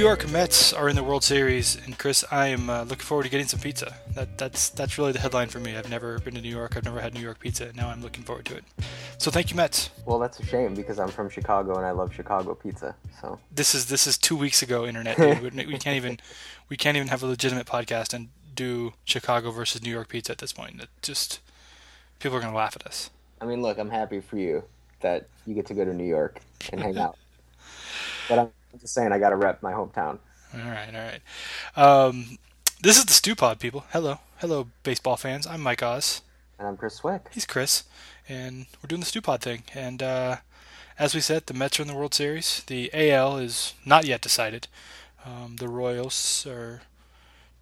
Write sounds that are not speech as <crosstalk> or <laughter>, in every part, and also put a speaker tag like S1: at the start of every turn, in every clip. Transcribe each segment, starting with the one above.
S1: New York Mets are in the World Series, and Chris, I am uh, looking forward to getting some pizza. That, that's that's really the headline for me. I've never been to New York. I've never had New York pizza. And now I'm looking forward to it. So thank you, Mets.
S2: Well, that's a shame because I'm from Chicago and I love Chicago pizza. So
S1: This is this is two weeks ago, internet. Dude. <laughs> we we can't even we can't even have a legitimate podcast and do Chicago versus New York pizza at this point. It just people are gonna laugh at us.
S2: I mean, look, I'm happy for you that you get to go to New York and hang out. <laughs> But I'm just saying, I got to rep my hometown.
S1: All right, all right. Um, this is the Stew Pod, people. Hello, hello, baseball fans. I'm Mike Oz.
S2: And I'm Chris Cwik.
S1: He's Chris, and we're doing the Stew Pod thing. And uh, as we said, the Mets are in the World Series. The AL is not yet decided. Um, the Royals are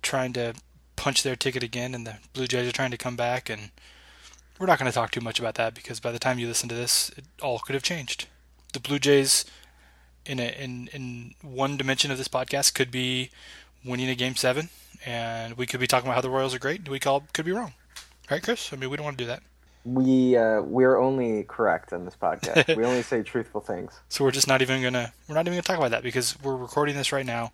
S1: trying to punch their ticket again, and the Blue Jays are trying to come back. And we're not going to talk too much about that because by the time you listen to this, it all could have changed. The Blue Jays, in a, in in one dimension of this podcast, could be winning a game seven, and we could be talking about how the Royals are great. We call could be wrong, right, Chris? I mean, we don't want to do that.
S2: We uh, we're only correct on this podcast. we only say truthful things. <laughs>
S1: So we're just not even gonna we're not even gonna talk about that because we're recording this right now.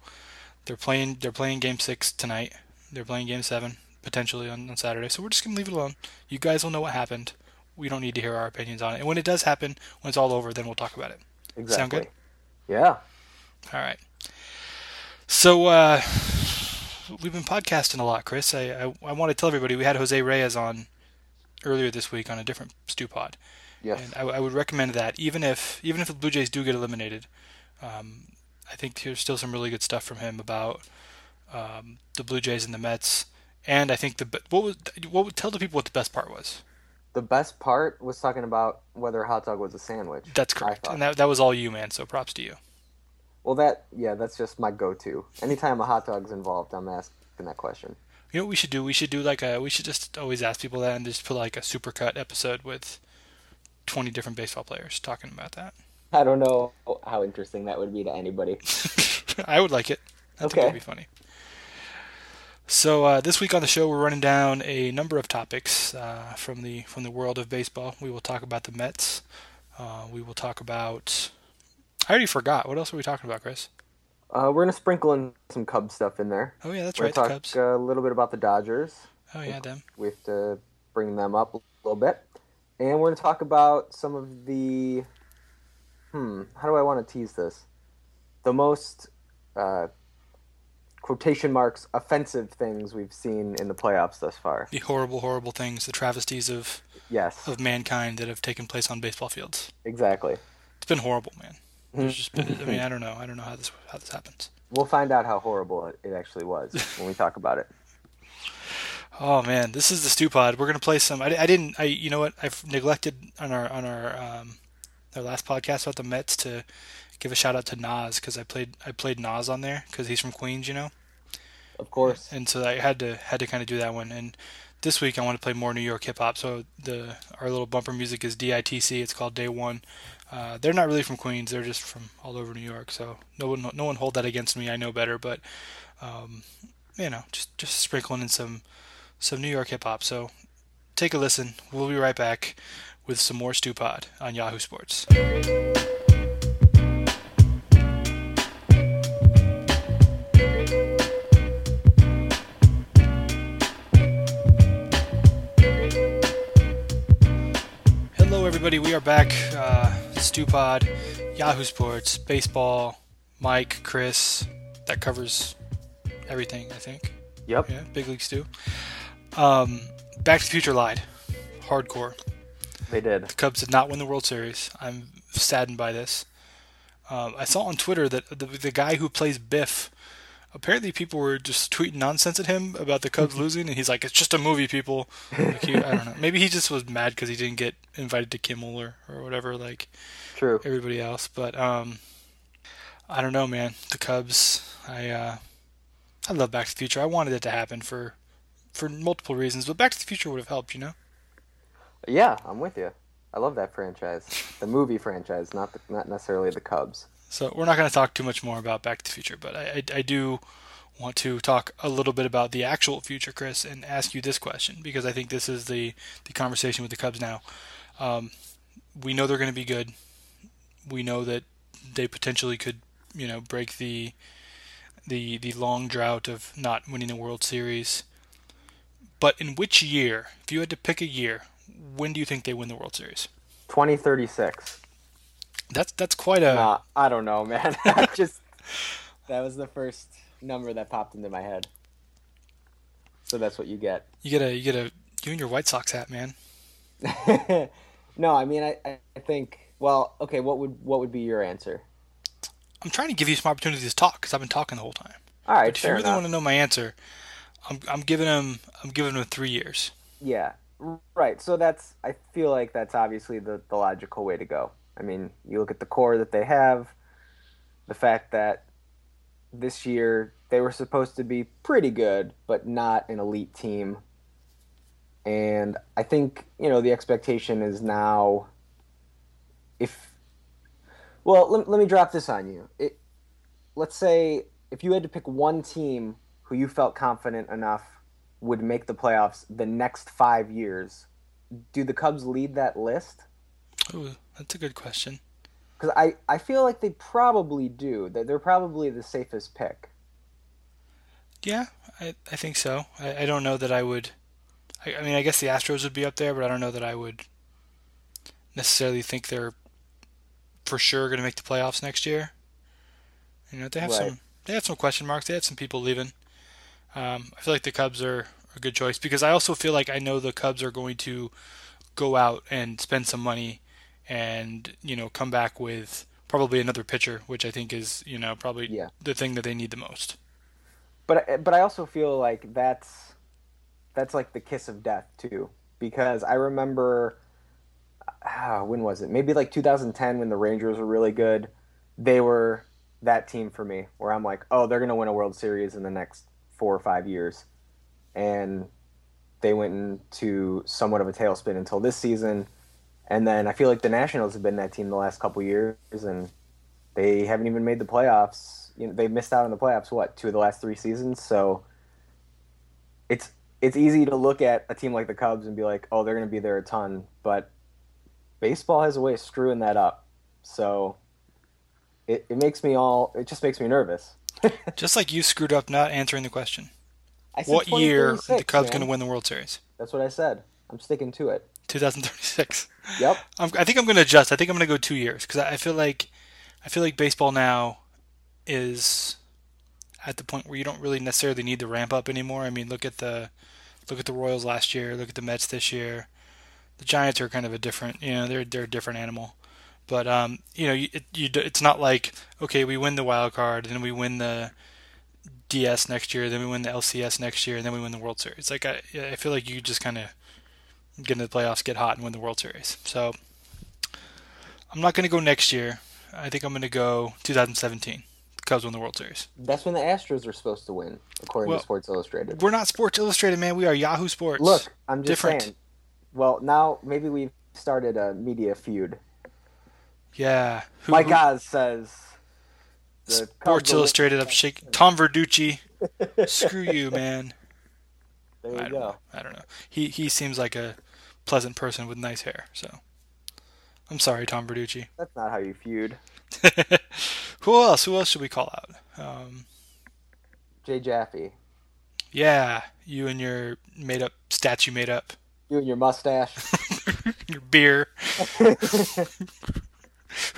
S1: They're playing they're playing game six tonight. They're playing game seven potentially on, on Saturday. So we're just gonna leave it alone. You guys will know what happened. We don't need to hear our opinions on it. And when it does happen, when it's all over, then we'll talk about it.
S2: Exactly.
S1: Sound good?
S2: Yeah.
S1: All right. So uh, we've been podcasting a lot, Chris. I, I I want to tell everybody we had Jose Reyes on earlier this week on a different stew pod.
S2: Yes.
S1: And I, I would recommend that even if even if the Blue Jays do get eliminated, um, I think there's still some really good stuff from him about um, the Blue Jays and the Mets. And I think the what was what would tell the people what the best part was.
S2: The best part was talking about whether a hot dog was a sandwich.
S1: That's correct, and that that was all you, man. So props to you.
S2: Well, that yeah, that's just my go-to. Anytime a hot dog's involved, I'm asking that question.
S1: You know what we should do? We should do like a we should just always ask people that and just put like a supercut episode with twenty different baseball players talking about that.
S2: I don't know how interesting that would be to anybody. <laughs>
S1: I would like it. I think
S2: Okay.
S1: it'd be funny. So uh, this week on the show, we're running down a number of topics uh, from the from the world of baseball. We will talk about the Mets. Uh, we will talk about. I already forgot. What else are we talking about, Chris?
S2: Uh, we're gonna sprinkle in some Cubs stuff in there.
S1: Oh yeah, that's
S2: we're
S1: right. Cubs.
S2: talk uh, a little bit about the Dodgers.
S1: Oh yeah, them.
S2: We have to bring them up a little bit, and we're gonna talk about some of the. Hmm. How do I want to tease this? The most uh, quotation marks offensive things we've seen in the playoffs thus far.
S1: The horrible, horrible things, the travesties of
S2: Yes,
S1: of mankind that have taken place on baseball fields.
S2: exactly.
S1: It's been horrible, man. There's just been. I mean, I <laughs> don't know. I don't know how this how this happens.
S2: We'll find out how horrible it, it actually was when we talk about it. <laughs>
S1: Oh man, this is the stew pod. We're gonna play some. I, I didn't. I you know what? I've neglected on our on our um our last podcast about the Mets to give a shout out to Nas because I played I played Nas on there because he's from Queens, you know,
S2: Of course.
S1: and so I had to had to kind of do that one. And this week I want to play more New York hip hop. So the our little bumper music is DITC. It's called Day One. Uh, they're not really from Queens. They're just from all over New York. So no one no one hold that against me. I know better, but um, you know, just just sprinkling in some some New York hip hop. So take a listen. We'll be right back with some more Stew Pod on Yahoo Sports. Everybody. We are back. Uh, Stew Pod, Yahoo Sports, baseball. Mike, Chris. That covers everything, I think.
S2: Yep.
S1: Yeah, Big League Stew. Um, Back to the Future lied. Hardcore.
S2: They did.
S1: The Cubs did not win the World Series. I'm saddened by this. Um, I saw on Twitter that the, the guy who plays Biff, apparently people were just tweeting nonsense at him about the Cubs losing, and he's like, "It's just a movie, people." Like he, I don't know. Maybe he just was mad because he didn't get invited to Kimmel or, or whatever, like
S2: True.
S1: everybody else. But um, I don't know, man. The Cubs, I uh, I love Back to the Future. I wanted it to happen for for multiple reasons, but Back to the Future would have helped, you know.
S2: Yeah, I'm with you. I love that franchise. The movie franchise, not the, not necessarily the Cubs.
S1: So we're not going to talk too much more about Back to the Future, but I, I, I do want to talk a little bit about the actual future, Chris, and ask you this question because I think this is the, the conversation with the Cubs now. Um, we know they're going to be good. We know that they potentially could, you know, break the the the long drought of not winning the World Series. But in which year, if you had to pick a year, when do you think they win the World Series?
S2: 2036.
S1: That's that's quite a.
S2: Nah, I don't know, man. <laughs> Just that was the first number that popped into my head. So that's what you get.
S1: You get a you get a you and your White Sox hat, man. <laughs>
S2: no, I mean I, I think well, okay, what would what would be your answer?
S1: I'm trying to give you some opportunities to talk because I've been talking the whole time.
S2: All right,
S1: But if you really
S2: enough.
S1: want to know my answer, I'm I'm giving him I'm giving him three years.
S2: Yeah, right. So that's I feel like that's obviously the the logical way to go. I mean, you look at the core that they have, the fact that this year they were supposed to be pretty good, but not an elite team. And I think, you know, the expectation is now if well, let, let me drop this on you. It let's say if you had to pick one team who you felt confident enough would make the playoffs the next five years, do the Cubs lead that list?
S1: Ooh, that's a good question.
S2: Because I, I feel like they probably do. That they're probably the safest pick.
S1: Yeah, I, I think so. I, I don't know that I would. I, I mean, I guess the Astros would be up there, but I don't know that I would necessarily think they're for sure going to make the playoffs next year. You know, they have
S2: Right.
S1: some they have some question marks. They have some people leaving. Um, I feel like the Cubs are a good choice because I also feel like I know the Cubs are going to go out and spend some money and you know come back with probably another pitcher, which I think is you know probably
S2: Yeah.
S1: the thing that they need the most.
S2: But but I also feel like that's that's like the kiss of death too. Because I remember ah, when was it? Maybe like 2010 when the Rangers were really good. They were that team for me where I'm like, oh, they're gonna win a World Series in the next four or five years, and they went into somewhat of a tailspin until this season. And then I feel like the Nationals have been that team the last couple years, and they haven't even made the playoffs. You know, they missed out on the playoffs. What two of the last three seasons? So it's it's easy to look at a team like the Cubs and be like, oh, they're going to be there a ton, but baseball has a way of screwing that up. So it, it makes me all it just makes me nervous. <laughs>
S1: Just like you screwed up not answering the question.
S2: I said
S1: What year are the Cubs going to win the World Series?
S2: That's what I said. I'm sticking to it.
S1: 2036.
S2: Yep.
S1: I'm, I think I'm going to adjust. I think I'm going to go two years because I feel like I feel like baseball now is at the point where you don't really necessarily need the ramp up anymore. I mean, look at the look at the Royals last year. Look at the Mets this year. The Giants are kind of a different, you know, they're they're a different animal. But um, you know, you, it, you, it's not like okay, we win the wild card, then we win the DS next year, then we win the LCS next year, and then we win the World Series. Like I, I feel like you just kind of get into the playoffs, get hot, and win the World Series. So I'm not going to go next year. I think I'm going to go 2017. The Cubs win the World Series.
S2: That's when the Astros are supposed to win, according
S1: Well,
S2: to Sports Illustrated.
S1: We're not Sports Illustrated, man. We are Yahoo Sports.
S2: Look, I'm just
S1: different.
S2: saying. Well, now maybe we've started a media feud.
S1: Yeah. Who,
S2: Mike
S1: who-
S2: Oz says the
S1: Sports Illustrated. I'm shaking. Tom Verducci. <laughs> Screw you, man.
S2: There
S1: I
S2: you
S1: don't
S2: go.
S1: know. I don't know. He he seems like a pleasant person with nice hair. So I'm sorry, Tom Verducci. <laughs>
S2: That's not how you feud.
S1: Who else? Who else should we call out? Um,
S2: Jay Jaffe,
S1: yeah, you and your made up stats you made up.
S2: you and your mustache. <laughs>
S1: Your beer. <laughs> Who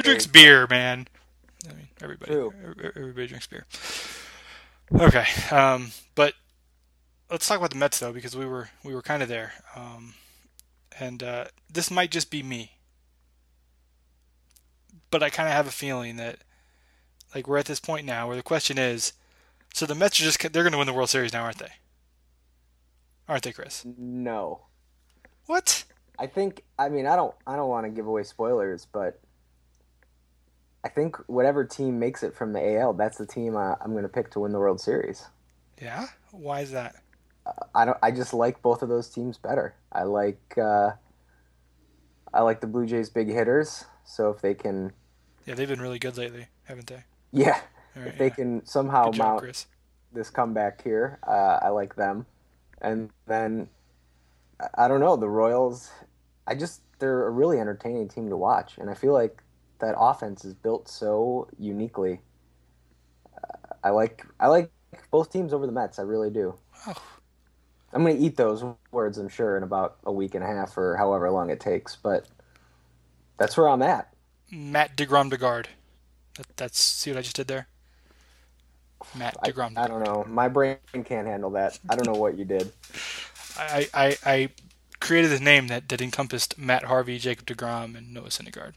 S1: drinks beer, man? I mean, everybody.
S2: True.
S1: Everybody drinks beer. Okay, um, but let's talk about the Mets though, because we were we were kind of there, um, and uh, this might just be me, but I kind of have a feeling that like we're at this point now where the question is, so the Mets are just they're going to win the World Series now, aren't they? Aren't they, Chris?
S2: no,
S1: What?
S2: I think. I mean, I don't. I don't want to give away spoilers, but I think whatever team makes it from the AL, that's the team uh, I'm going to pick to win the World Series.
S1: Yeah. Why is that?
S2: I don't. I just like both of those teams better. I like. Uh, I like the Blue Jays' big hitters. So if they can,
S1: Yeah, they've been really good lately, haven't they?
S2: yeah,
S1: right,
S2: if they
S1: yeah.
S2: can somehow
S1: job,
S2: mount
S1: Chris.
S2: this comeback here, uh, I like them. And then I- don't know the Royals. I just they're a really entertaining team to watch, and I feel like that offense is built so uniquely. Uh, I like I like both teams over the Mets. I really do.
S1: Oh.
S2: I'm going to eat those words, I'm sure, in about a week and a half or however long it takes. But that's where I'm at.
S1: Matt Degrom DeGard. That, that's see what I just did there. Matt Degrom.
S2: I, I, don't know. My brain can't handle that. I don't know what you did. <laughs>
S1: I, I, I created a name that, that encompassed Matt Harvey, Jacob Degrom, and Noah Syndergaard.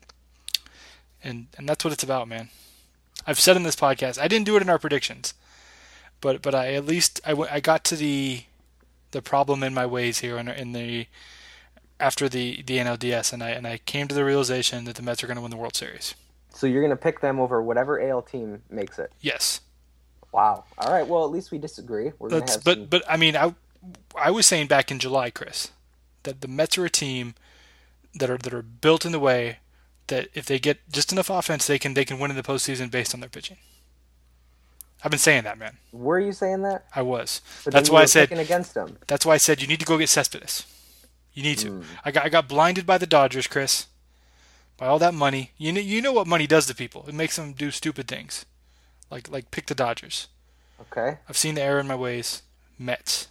S1: And and that's what it's about, man. I've said in this podcast. I didn't do it in our predictions, but but I at least I, I got to the the problem in my ways here in, in the after the the NLDS, and I and I came to the realization that the Mets are going to win the World Series.
S2: So you're going to pick them over whatever AL team makes it.
S1: Yes.
S2: Wow. All right. Well, at least we disagree. We're
S1: That's, but some... but I mean, I I was saying back in July, Chris, that the Mets are a team that are that are built in the way that if they get just enough offense, they can they can win in the postseason based on their pitching. I've been saying that, man.
S2: Were you saying that?
S1: I was. But that's why I said
S2: against them.
S1: That's why I said you need to go get Cespedes. You need to. Mm. I got I got blinded by the Dodgers, Chris. By all that money, you know you know what money does to people. It makes them do stupid things, like like pick the Dodgers.
S2: Okay.
S1: I've seen the error in my ways. Mets.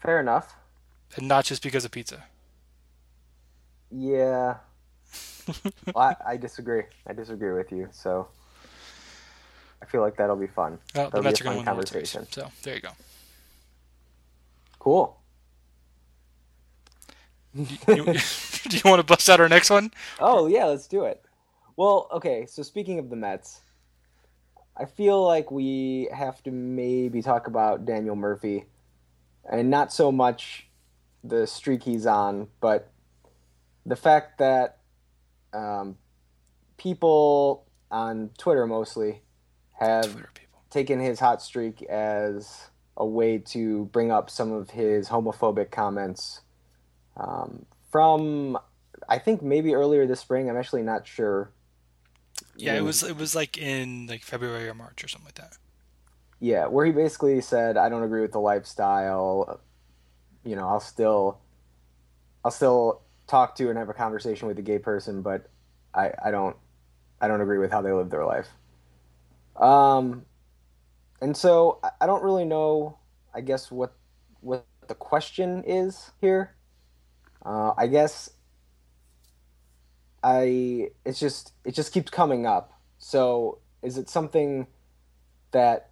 S2: Fair enough.
S1: And not just because of pizza.
S2: Yeah. <laughs> well, I, I, disagree. I disagree with you. So I feel like that'll be fun.
S1: Well,
S2: that'll
S1: the Mets going to win conversation. The so there you go.
S2: Cool. <laughs> <laughs>
S1: do, you, do you want to bust out our next one?
S2: Oh yeah, let's do it. Well, okay. So speaking of the Mets, I feel like we have to maybe talk about Daniel Murphy, and not so much the streak he's on, but the fact that um, people on Twitter mostly have taken his hot streak as a way to bring up some of his homophobic comments um, from I think maybe earlier this spring. I'm actually not sure.
S1: Yeah, it was it was like in like February or March or something like that.
S2: Yeah, where he basically said, "I don't agree with the lifestyle. You know, I'll still, I'll still talk to and have a conversation with a gay person, but I, I don't, I don't agree with how they live their life." Um, and so I don't really know. I guess what what the question is here. Uh, I guess I it's just it just keeps coming up. So is it something that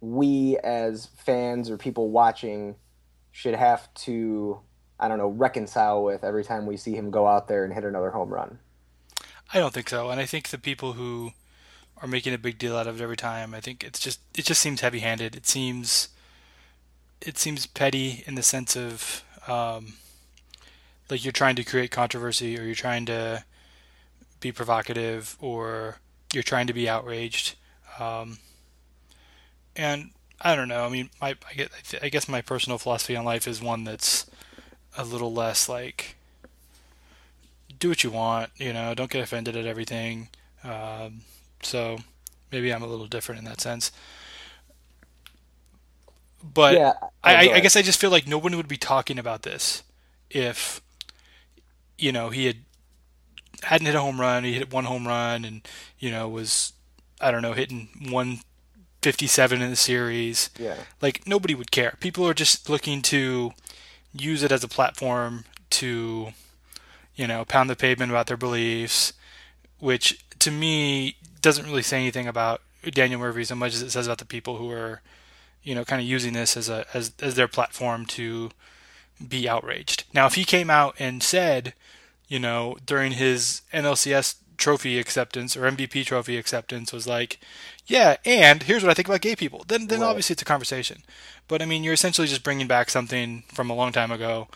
S2: we as fans or people watching should have to I don't know reconcile with every time we see him go out there and hit another home run?
S1: I don't think so, and I think the people who are making a big deal out of it every time. I think it's just it just seems heavy-handed. It seems it seems petty in the sense of um, like you're trying to create controversy or you're trying to be provocative or you're trying to be outraged. Um, and I don't know. I mean, my I guess, I guess my personal philosophy on life is one that's a little less like do what you want. You know, don't get offended at everything. Um, so maybe I'm a little different in that sense. But yeah, I, I, guess I just feel like no one would be talking about this if, you know, he had hadn't hit a home run. He hit one home run, and you know was I don't know hitting one fifty seven in the series.
S2: Yeah,
S1: like nobody would care. People are just looking to use it as a platform to, you know, pound the pavement about their beliefs, which to me doesn't really say anything about Daniel Murphy so much as it says about the people who are, you know, kind of using this as a as as their platform to be outraged. Now, if he came out and said, you know, during his NLCS trophy acceptance or MVP trophy acceptance was like, yeah, and here's what I think about gay people. Then then right. obviously it's a conversation. But I mean, you're essentially just bringing back something from a long time ago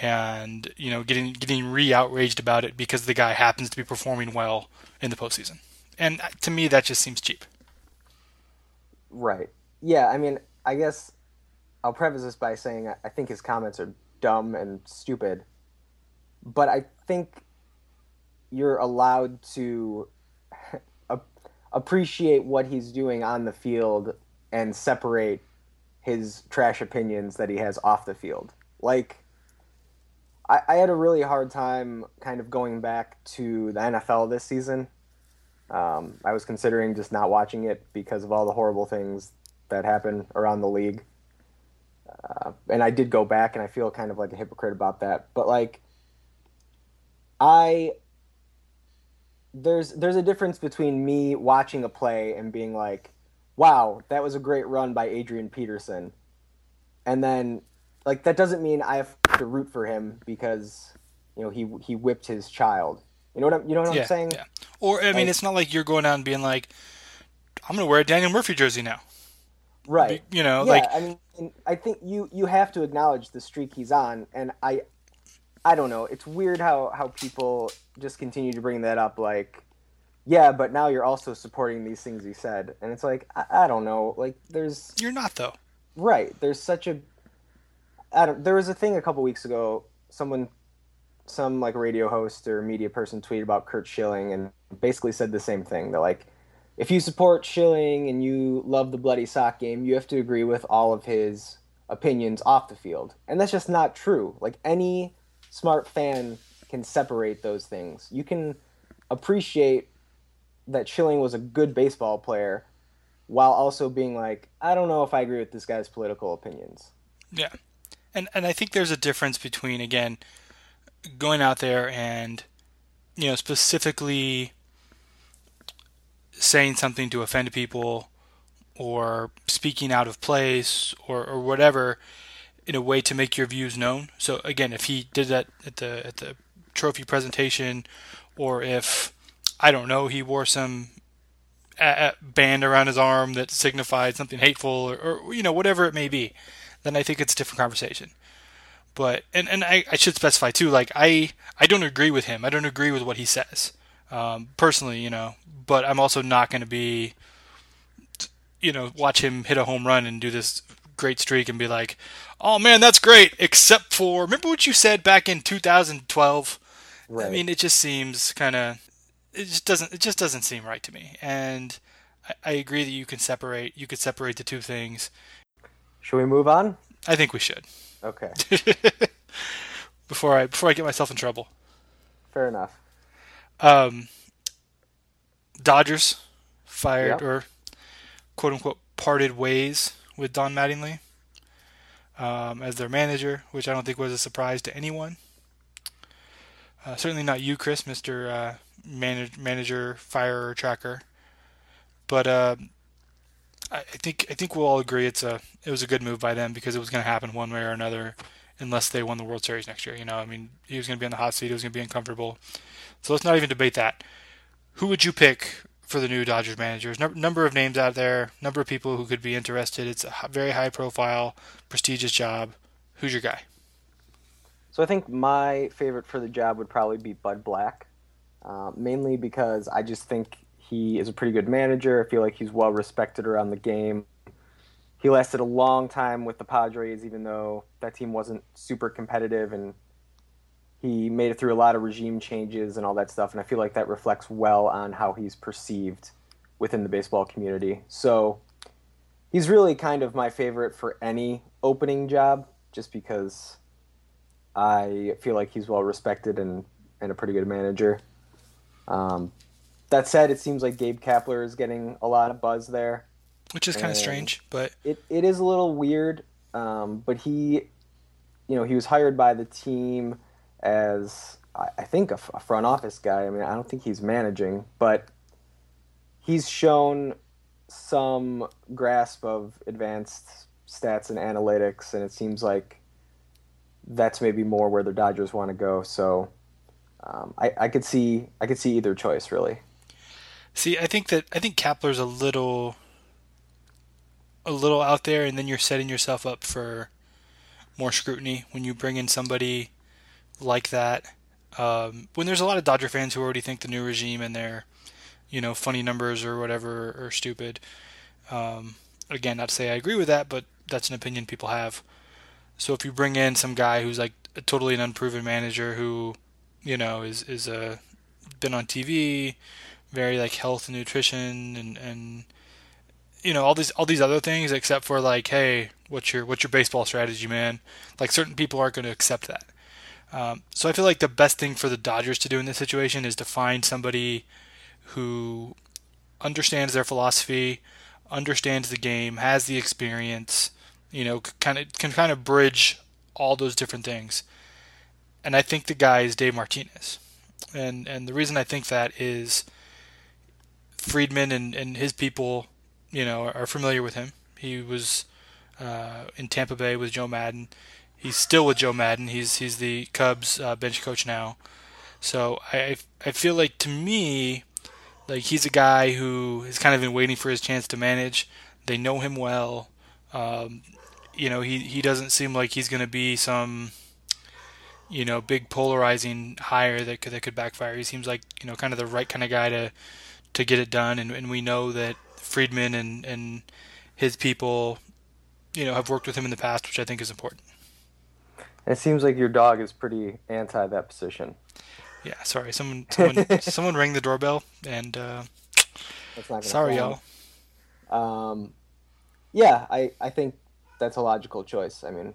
S1: and, you know, getting getting re-outraged about it because the guy happens to be performing well in the postseason and uh, to me that just seems cheap.
S2: Right. Yeah. I mean, I guess I'll preface this by saying I think his comments are dumb and stupid, but I think you're allowed to <laughs> appreciate what he's doing on the field and separate his trash opinions that he has off the field. Like, I, I had a really hard time kind of going back to the NFL this season Um, I was considering just not watching it because of all the horrible things that happen around the league. Uh, and I did go back, and I feel kind of like a hypocrite about that. But like, I there's there's a difference between me watching a play and being like, "Wow, that was a great run by Adrian Peterson," and then like that doesn't mean I have to root for him because you know he he whipped his child. You know what I'm, you know what
S1: yeah,
S2: I'm saying?
S1: Yeah. Or I mean, like, it's not like you're going out and being like, "I'm going to wear a Daniel Murphy jersey now."
S2: Right.
S1: You know,
S2: yeah,
S1: like
S2: I mean, I think you you have to acknowledge the streak he's on, and I I don't know. It's weird how how people just continue to bring that up. Like, yeah, but now you're also supporting these things he said, and it's like I, I don't know. Like, there's
S1: you're not though.
S2: Right. There's such a. I don't. There was a thing a couple weeks ago. Someone, some like radio host or media person tweeted about Curt Schilling and basically said the same thing. They're like, if you support Schilling and you love the bloody sock game, you have to agree with all of his opinions off the field, and that's just not true. Like any smart fan can separate those things. You can appreciate that Schilling was a good baseball player while also being like, I don't know if I agree with this guy's political opinions.
S1: Yeah. And and I think there's a difference between again going out there and you know specifically saying something to offend people or speaking out of place or, or whatever in a way to make your views known. So again, if he did that at the at the trophy presentation, or if I don't know, he wore some a, a band around his arm that signified something hateful, or, or, you know whatever it may be, then I think it's a different conversation. But and and I, I should specify too, like I I don't agree with him. I don't agree with what he says um, personally, you know. But I'm also not going to be, you know, watch him hit a home run and do this great streak and be like, "Oh man, that's great," except for remember what you said back in 2012. Right. I mean, it just seems kind of it just doesn't it just doesn't seem right to me. And I, I agree that you can separate you could separate the two things.
S2: Should we move on?
S1: I think we should.
S2: Okay. <laughs>
S1: before I before I get myself in trouble.
S2: Fair enough.
S1: Um, Dodgers fired
S2: yep.
S1: or quote unquote parted ways with Don Mattingly um, as their manager, which I don't think was a surprise to anyone. Uh, certainly not you, Chris, Mister uh, manage, Manager Fire Tracker. But uh, I, think I think we'll all agree it's a it was a good move by them because it was going to happen one way or another, unless they won the World Series next year. You know, I mean, he was going to be on the hot seat. He was going to be uncomfortable. So let's not even debate that. Who would you pick for the new Dodgers managers. No, number of names out there, number of people who could be interested. It's a very high profile, prestigious job. Who's your guy?
S2: So I think my favorite for the job would probably be Bud Black, uh, mainly because I just think he is a pretty good manager. I feel like he's well respected around the game. He lasted a long time with the Padres, even though that team wasn't super competitive and he made it through a lot of regime changes and all that stuff, and I feel like that reflects well on how he's perceived within the baseball community. So he's really kind of my favorite for any opening job, just because I feel like he's well respected and, and a pretty good manager. Um, that said, it seems like Gabe Kapler is getting a lot of buzz there,
S1: which is kind of strange, but
S2: it, it is a little weird. Um, but he, you know, he was hired by the team as I think a, front office guy. I mean, I don't think he's managing, but he's shown some grasp of advanced stats and analytics, and it seems like that's maybe more where the Dodgers want to go. So um, I, I could see I could see either choice really.
S1: See, I think that I think Kapler's a little a little out there, and then you're setting yourself up for more scrutiny when you bring in somebody like that. Um, when there's a lot of Dodger fans who already think the new regime and their, you know, funny numbers or whatever are stupid. Um, again, not to say I agree with that, but that's an opinion people have. So if you bring in some guy who's like a totally an unproven manager who, you know, is is a been on TV, very like health and nutrition and and you know all these all these other things except for like hey what's your what's your baseball strategy man like certain people aren't going to accept that um, so I feel like the best thing for the Dodgers to do in this situation is to find somebody who understands their philosophy, understands the game, has the experience, you know, kind of can kind of bridge all those different things. And I think the guy is Dave Martinez. And and the reason I think that is Friedman and, and his people, you know, are familiar with him. He was uh, in Tampa Bay with Joe Maddon. He's still with Joe Maddon. He's he's the Cubs uh, bench coach now. So I I feel like to me, like he's a guy who has kind of been waiting for his chance to manage. They know him well. Um, you know, he he doesn't seem like he's going to be some you know big polarizing hire that could that could backfire. He seems like you know kind of the right kind of guy to to get it done, and, and we know that Friedman and and his people, you know, have worked with him in the past, which I think is important.
S2: It seems like your dog is pretty anti that position.
S1: Yeah, sorry. Someone someone <laughs> someone rang the doorbell and uh, sorry y'all.
S2: Um, yeah, I I think that's a logical choice. I mean,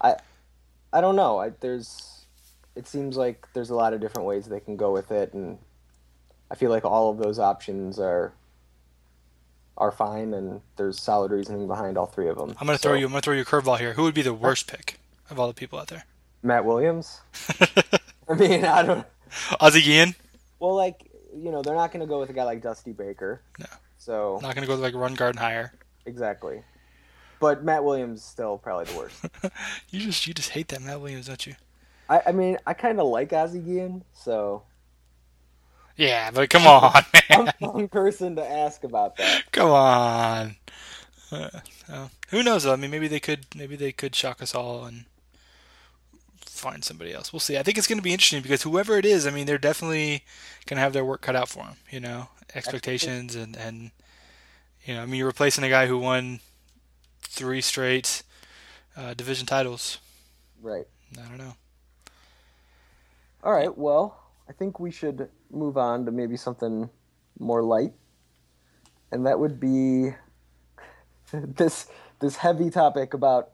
S2: I I don't know. I, there's it seems like there's a lot of different ways they can go with it, and I feel like all of those options are are fine, and there's solid reasoning behind all three of them.
S1: I'm gonna so, throw you. I'm gonna throw you a curveball here. Who would be the worst pick? of all the people out there?
S2: Matt Williams. <laughs> I mean, I don't.
S1: Ozzie Guillen.
S2: Well, like you know, they're not going to go with a guy like Dusty Baker.
S1: No.
S2: So
S1: not going to go with like Ron Gardenhire.
S2: Exactly. But Matt Williams is still probably the worst. <laughs>
S1: you just you just hate that Matt Williams, don't you?
S2: I, I mean, I kind of like Ozzie Guillen, so.
S1: Yeah, but come on, <laughs> man.
S2: I'm the wrong person to ask about that.
S1: Come on. Uh, uh, who knows? Though? I mean, maybe they could. Maybe they could shock us all and find somebody else. We'll see. I think it's going to be interesting because whoever it is, I mean, they're definitely going to have their work cut out for them. You know, expectations and and you know, I mean, you're replacing a guy who won three straight uh, division titles.
S2: Right.
S1: I don't know.
S2: All right. Well, I think we should move on to maybe something more light, and that would be <laughs> this this heavy topic about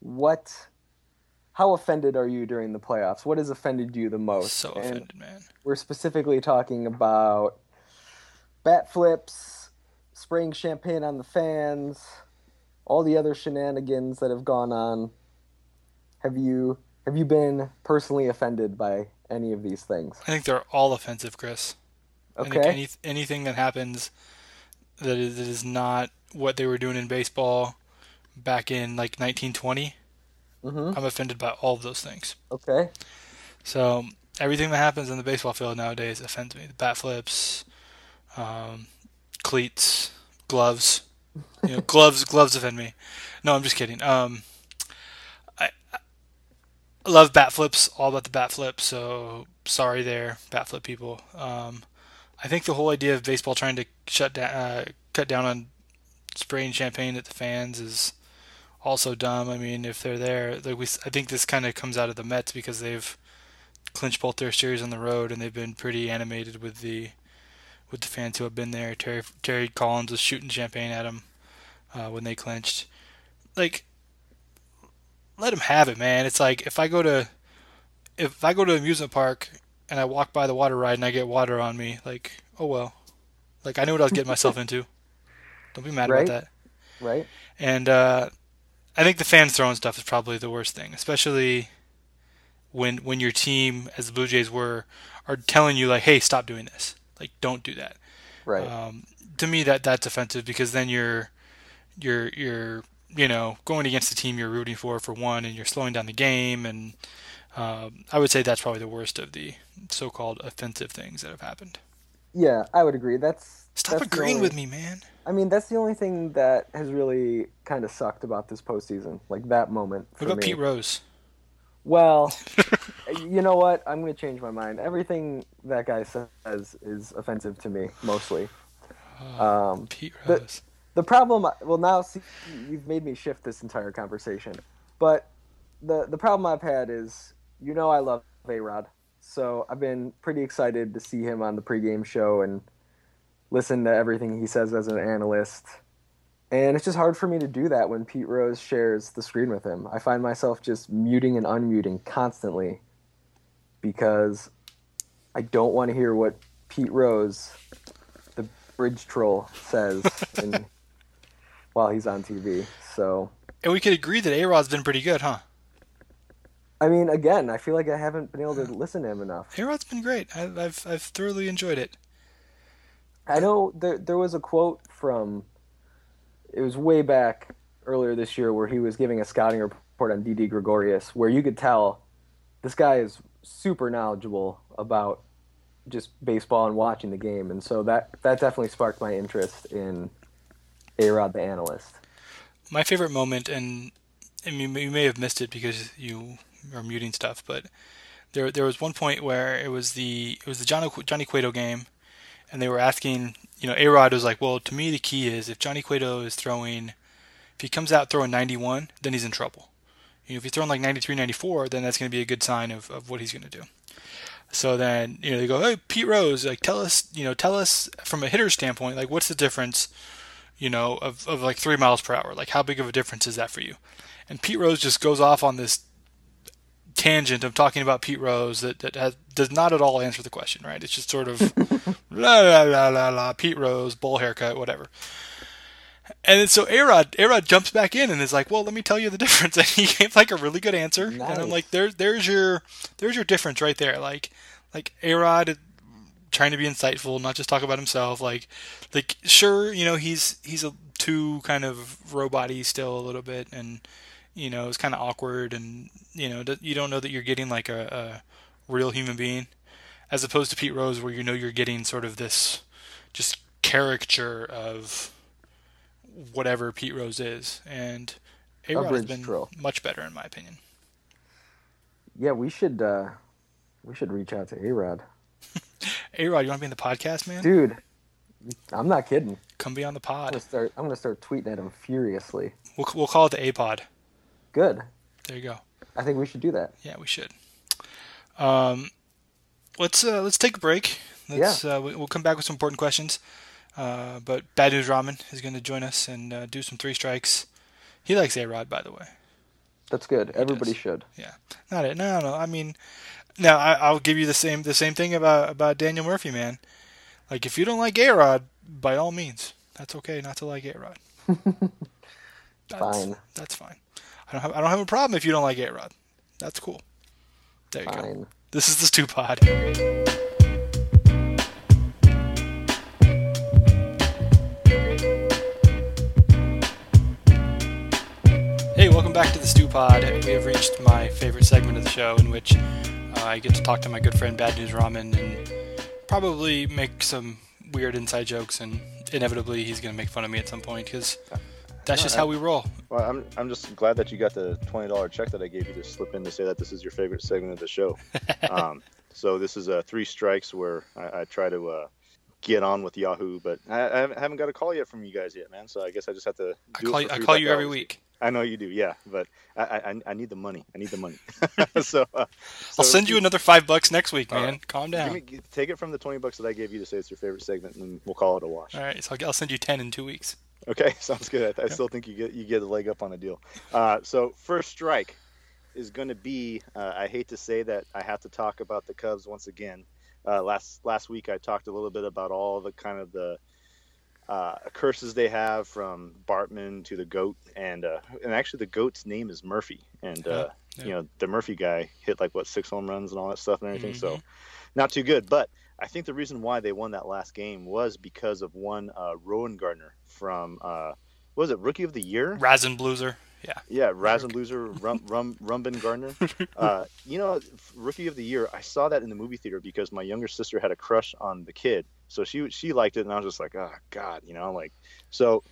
S2: what how offended are you during the playoffs? What has offended you the most?
S1: So and offended, man.
S2: We're specifically talking about bat flips, spraying champagne on the fans, all the other shenanigans that have gone on. Have you have you been personally offended by any of these things?
S1: I think they're all offensive, Chris.
S2: Okay.
S1: Any, anything that happens that is, that is not what they were doing in baseball back in like 1920
S2: Mm-hmm.
S1: I'm offended by all of those things.
S2: Okay.
S1: So everything that happens in the baseball field nowadays offends me. The bat flips, um, cleats, gloves. You know, <laughs> gloves, gloves offend me. No, I'm just kidding. Um, I, I love bat flips. All about the bat flip. So sorry there, bat flip people. Um, I think the whole idea of baseball trying to shut down, uh, cut down on spraying champagne at the fans is also dumb. I mean, if they're there, like we, I think this kind of comes out of the Mets because they've clinched both their series on the road and they've been pretty animated with the with the fans who have been there. Terry Terry Collins was shooting champagne at them uh, when they clinched. Like, let him have it, man. It's like if I go to if I go to an amusement park and I walk by the water ride and I get water on me, like, oh well. Like I knew what I was getting myself into. <laughs> Don't be mad
S2: right?
S1: about that.
S2: Right.
S1: And uh, I think the fans throwing stuff is probably the worst thing, especially when when your team, as the Blue Jays were, are telling you like, "Hey, stop doing this. Like, don't do that."
S2: Right.
S1: Um, to me, that that's offensive because then you're you're you're you know going against the team you're rooting for for one, and you're slowing down the game, and um, I would say that's probably the worst of the so-called offensive things that have happened.
S2: Yeah, I would agree. That's
S1: stop
S2: that's
S1: agreeing
S2: only...
S1: with me, man.
S2: I mean, that's the only thing that has really kind of sucked about this postseason, like that moment.
S1: What about
S2: me.
S1: Pete Rose?
S2: Well, <laughs> you know what? I'm going to change my mind. Everything that guy says is offensive to me, mostly.
S1: Oh, um, Pete Rose.
S2: The, the problem, well, now see, you've made me shift this entire conversation. But the the problem I've had is, you know, I love A Rod, so I've been pretty excited to see him on the pregame show and listen to everything he says as an analyst. And it's just hard for me to do that when Pete Rose shares the screen with him. I find myself just muting and unmuting constantly because I don't want to hear what Pete Rose, the bridge troll, says <laughs> in, while he's on TV. So,
S1: And we could agree that A Rod's been pretty good, huh?
S2: I mean, again, I feel like I haven't been able to listen to him enough.
S1: A Rod's been great. I, I've I've thoroughly enjoyed it.
S2: I know there there was a quote from it was way back earlier this year where he was giving a scouting report on Didi Gregorius where you could tell this guy is super knowledgeable about just baseball and watching the game and so that that definitely sparked my interest in A-Rod the analyst.
S1: My favorite moment, and, you, may- you may have missed it because you are muting stuff, but there there was one point where it was the it was the Johnny, Johnny Cueto game, and they were asking, you know, A Rod was like, well, to me the key is if Johnny Cueto is throwing, if he comes out throwing 91, then he's in trouble. You know, if he's throwing like 93, 94, then that's going to be a good sign of, of what he's going to do. So then, you know, they go, hey, Pete Rose, like, tell us, you know, tell us from a hitter standpoint, like, what's the difference, you know, of, of like three miles per hour? Like, how big of a difference is that for you? And Pete Rose just goes off on this tangent of talking about Pete Rose that, that has, does not at all answer the question, right? It's just sort of <laughs> la la la la la, Pete Rose, bowl haircut, whatever. And then so Arod Arod jumps back in and is like, "Well, let me tell you the <laughs> difference." And he gave like a really good answer. And I'm like, "There, there's your, there's your difference right there." Like, like Arod trying to be insightful, not just talk about himself. Like, like sure, you know, he's he's a too kind of robot-y still a little bit, and you know, it's kind of awkward, and you know, you don't know that you're getting like a, a real human being, as opposed to Pete Rose, where you know you're getting sort of this just caricature of whatever Pete Rose is, and A Rod has been much better in my opinion.
S2: Yeah, we should uh we should reach out to
S1: A Rod, you want to be in the podcast, man?
S2: Dude, I'm not kidding.
S1: Come be on the
S2: I'm gonna
S1: pod.
S2: start I'm going to start tweeting at him furiously.
S1: We'll we'll call it the A Pod.
S2: Good.
S1: There you go.
S2: I think we should do that.
S1: Yeah, we should. Um, let's uh, let's take a break. Let's uh, we- we'll come back with some important questions. Uh, but Bad News Ramen is going to join us and uh, do some three strikes. He likes A Rod, by the way.
S2: That's good. Everybody should.
S1: Yeah, not it. No, no. I mean, now I, I'll give you the same the same thing about about Daniel Murphy, man. Like if you don't like A Rod, by all means, that's okay not to like A Rod. <laughs>
S2: Fine.
S1: That's fine. I don't have I don't have a problem if you don't like A Rod. That's cool. There you go. This is the Stew Pod. Hey, welcome back to the Stew Pod. We have reached my favorite segment of the show in which uh, I get to talk to my good friend Bad News Ramen and probably make some weird inside jokes, and inevitably he's going to make fun of me at some point because that's just how we roll.
S3: Well, I'm, I'm just glad that you got the twenty dollar check that I gave you to slip in to say that this is your favorite segment of the show. <laughs> um, so this is uh, three strikes where I, I try to uh, get on with Yahoo, but I, I haven't- got a call yet from you guys yet, man. So I guess I just have to.
S1: I call you, I call you every week.
S3: I know you do, yeah, but I, I, I need the money. I need the money. <laughs> <laughs> so uh,
S1: I'll send you another five bucks next week, man.
S3: right.
S1: Calm down.
S3: me, take it from the twenty bucks that I gave you to say it's your favorite segment, and we'll call it a wash.
S1: All right, so I'll, I'll send you ten in two weeks.
S3: Okay, <laughs> sounds good. I, I still think you get you get a leg up on a deal. Uh, so first strike is going to be. Uh, I hate to say that I have to talk about the Cubs once again. Uh, last last week I talked a little bit about all the kind of the uh, curses they have from Bartman to the goat, and uh, and actually the goat's name is Murphy, and uh,
S1: Yeah.
S3: you know the Murphy guy hit like what six home runs and all that stuff and everything. So
S1: Mhm.
S3: not too good, but. I think the reason why they won that last game was because of one uh, Rowengartner from uh, what was it Rookie of the Year?
S1: Razen Blueser. Yeah.
S3: Yeah, Razen Loser, Rum, Rum, Rumbin Gardner. <laughs> Uh, you know, Rookie of the Year. I saw that in the movie theater because my younger sister had a crush on the kid, so she she liked it, and I was just like, oh God, you know, like so.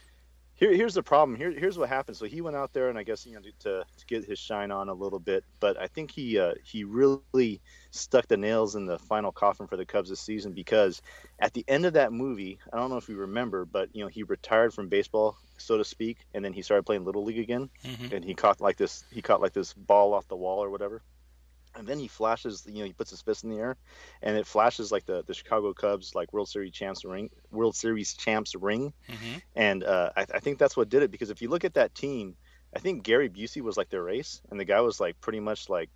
S3: Here, here's the problem. Here, here's what happened. So he went out there, and I guess you know to, to get his shine on a little bit. But I think he uh, he really stuck the nails in the final coffin for the Cubs this season because at the end of that movie, I don't know if you remember, but you know he retired from baseball, so to speak, and then he started playing little league again
S1: hmm
S3: and he caught like this he caught like this ball off the wall or whatever and then he flashes you know he puts his fist in the air and it flashes like the, the chicago cubs like world series champs ring world series champs ring
S1: hmm
S3: and uh, I, I think that's what did it because if you look at that team i think gary busey was like their ace and the guy was like pretty much like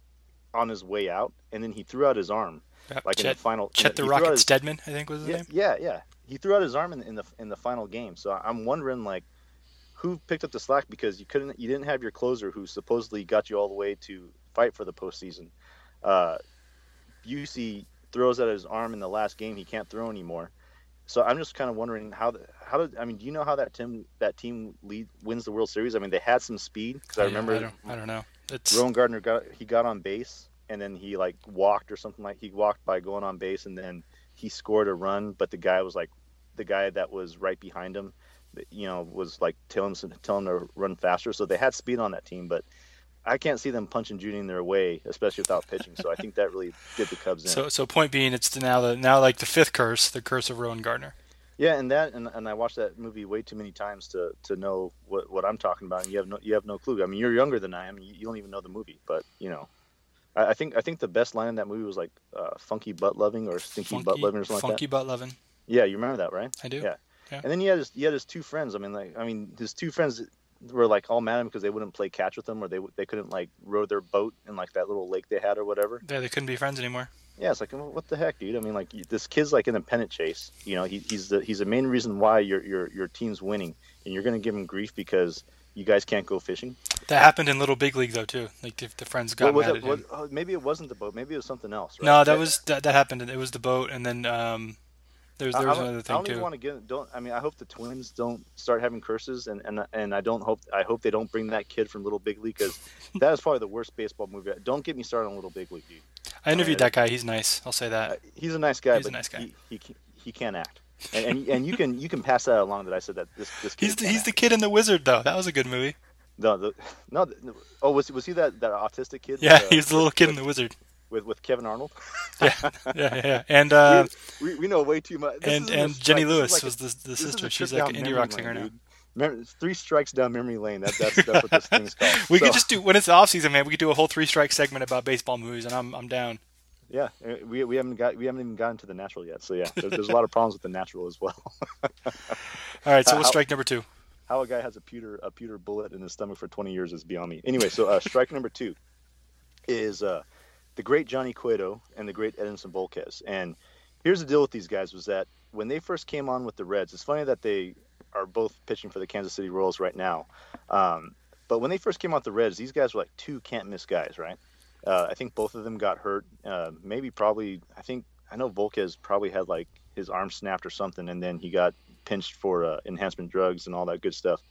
S3: on his way out and then he threw out his arm like in the final.
S1: Chet the Rocket
S3: his-
S1: Steadman, I think was his
S3: yeah,
S1: name.
S3: yeah, yeah. He threw out his arm in, in the in the final game. So I'm wondering like who picked up the slack because you couldn't you didn't have your closer who supposedly got you all the way to fight for the postseason. Uh, Busey throws out his arm in the last game. He can't throw anymore. So I'm just kind of wondering how the, how did I mean? Do you know how that team that team lead wins the World Series? I mean, they had some speed because I
S1: Yeah,
S3: remember
S1: I don't, I don't know. It's
S3: Rowengartner got he got on base and then he like walked or something like he walked by going on base and then he scored a run, but the guy was like the guy that was right behind him, you know, was like telling him telling him to run faster. So they had speed on that team, but I can't see them punching Judy in their way, especially without pitching. So I think that really did the Cubs in.
S1: so so. Point being, it's now the now like the fifth curse, the curse of Rowengartner.
S3: Yeah, and that and, and I watched that movie way too many times to, to know what, what I'm talking about. And you have no you have no clue. I mean, you're younger than I am. You, you don't even know the movie, but you know, I, I think I think the best line in that movie was like uh, "funky butt loving" or "stinky butt loving" or something
S1: funky
S3: like that.
S1: Funky butt loving.
S3: Yeah, you remember that, right?
S1: I do.
S3: Yeah.
S1: Yeah.
S3: And then he had his he had his two friends. I mean, like I mean, his two friends were like all mad at him because they wouldn't play catch with him or they they couldn't like row their boat in like that little lake they had or whatever.
S1: Yeah, they couldn't be friends anymore.
S3: Yeah, it's like what the heck, dude? I mean, like this kid's like in a pennant chase. You know, he, he's the he's the main reason why your your your team's winning, and you're gonna give him grief because you guys can't go fishing.
S1: That happened in Little Big League though too. Like the, the friends got mad
S3: it?
S1: at him.
S3: Oh, maybe it wasn't the boat. Maybe it was something else. Right?
S1: No, that
S3: Yeah.
S1: was that, that happened. It was the boat, and then um, there was
S3: I-
S1: there
S3: I don't-
S1: another
S3: I
S1: thing
S3: don't even want to get. Don't. I mean, I hope the twins don't start having curses, and and and I don't hope. I hope they don't bring that kid from Little Big League because <laughs> that is probably the worst baseball movie. Don't get me started on Little Big League, dude.
S1: I interviewed
S3: uh,
S1: that guy. He's nice. I'll say that.
S3: Uh, he's a nice guy,
S1: He's a nice guy.
S3: He, he he can't act, and, and and you can you can pass that along that I said that this this kid
S1: He's the, he's the kid in the Wizard though. That was a good movie.
S3: no the, no the, oh was was he that that autistic kid?
S1: Yeah,
S3: with, uh,
S1: he's the little kid in the Wizard.
S3: With with Kevin Arnold. <laughs>
S1: Yeah, yeah, yeah. And uh,
S3: we, we know way too much. This
S1: and and Jenny Lewis
S3: like
S1: was the the sister. She's like an indie rock singer now.
S3: Remember, three strikes down memory lane. That, that's that's what this thing's called.
S1: We
S3: So-
S1: could just do when it's the off season, man. We could do a whole three strike segment about baseball movies, and I'm I'm down.
S3: Yeah, uh, we, we haven't got we haven't even gotten to the natural yet. So yeah, there's, there's a lot of problems with the natural as well. <laughs>
S1: All right, so
S3: Uh,
S1: what's strike number two?
S3: How a guy has a pewter a pewter bullet in his stomach for 20 years is beyond me. Anyway, so uh, strike number two is uh, the great Johnny Cueto and the great Edinson Volquez. And here's the deal with these guys was that when they first came on with the Reds, it's funny that they are both pitching for the Kansas City Royals right now. Um, but when they first came out the Reds, these guys were like two can't miss guys, right? Uh, I think both of them got hurt. Uh, maybe probably I think I know Volquez probably had like his arm snapped or something, and then he got pinched for uh, enhancement drugs and all that good stuff.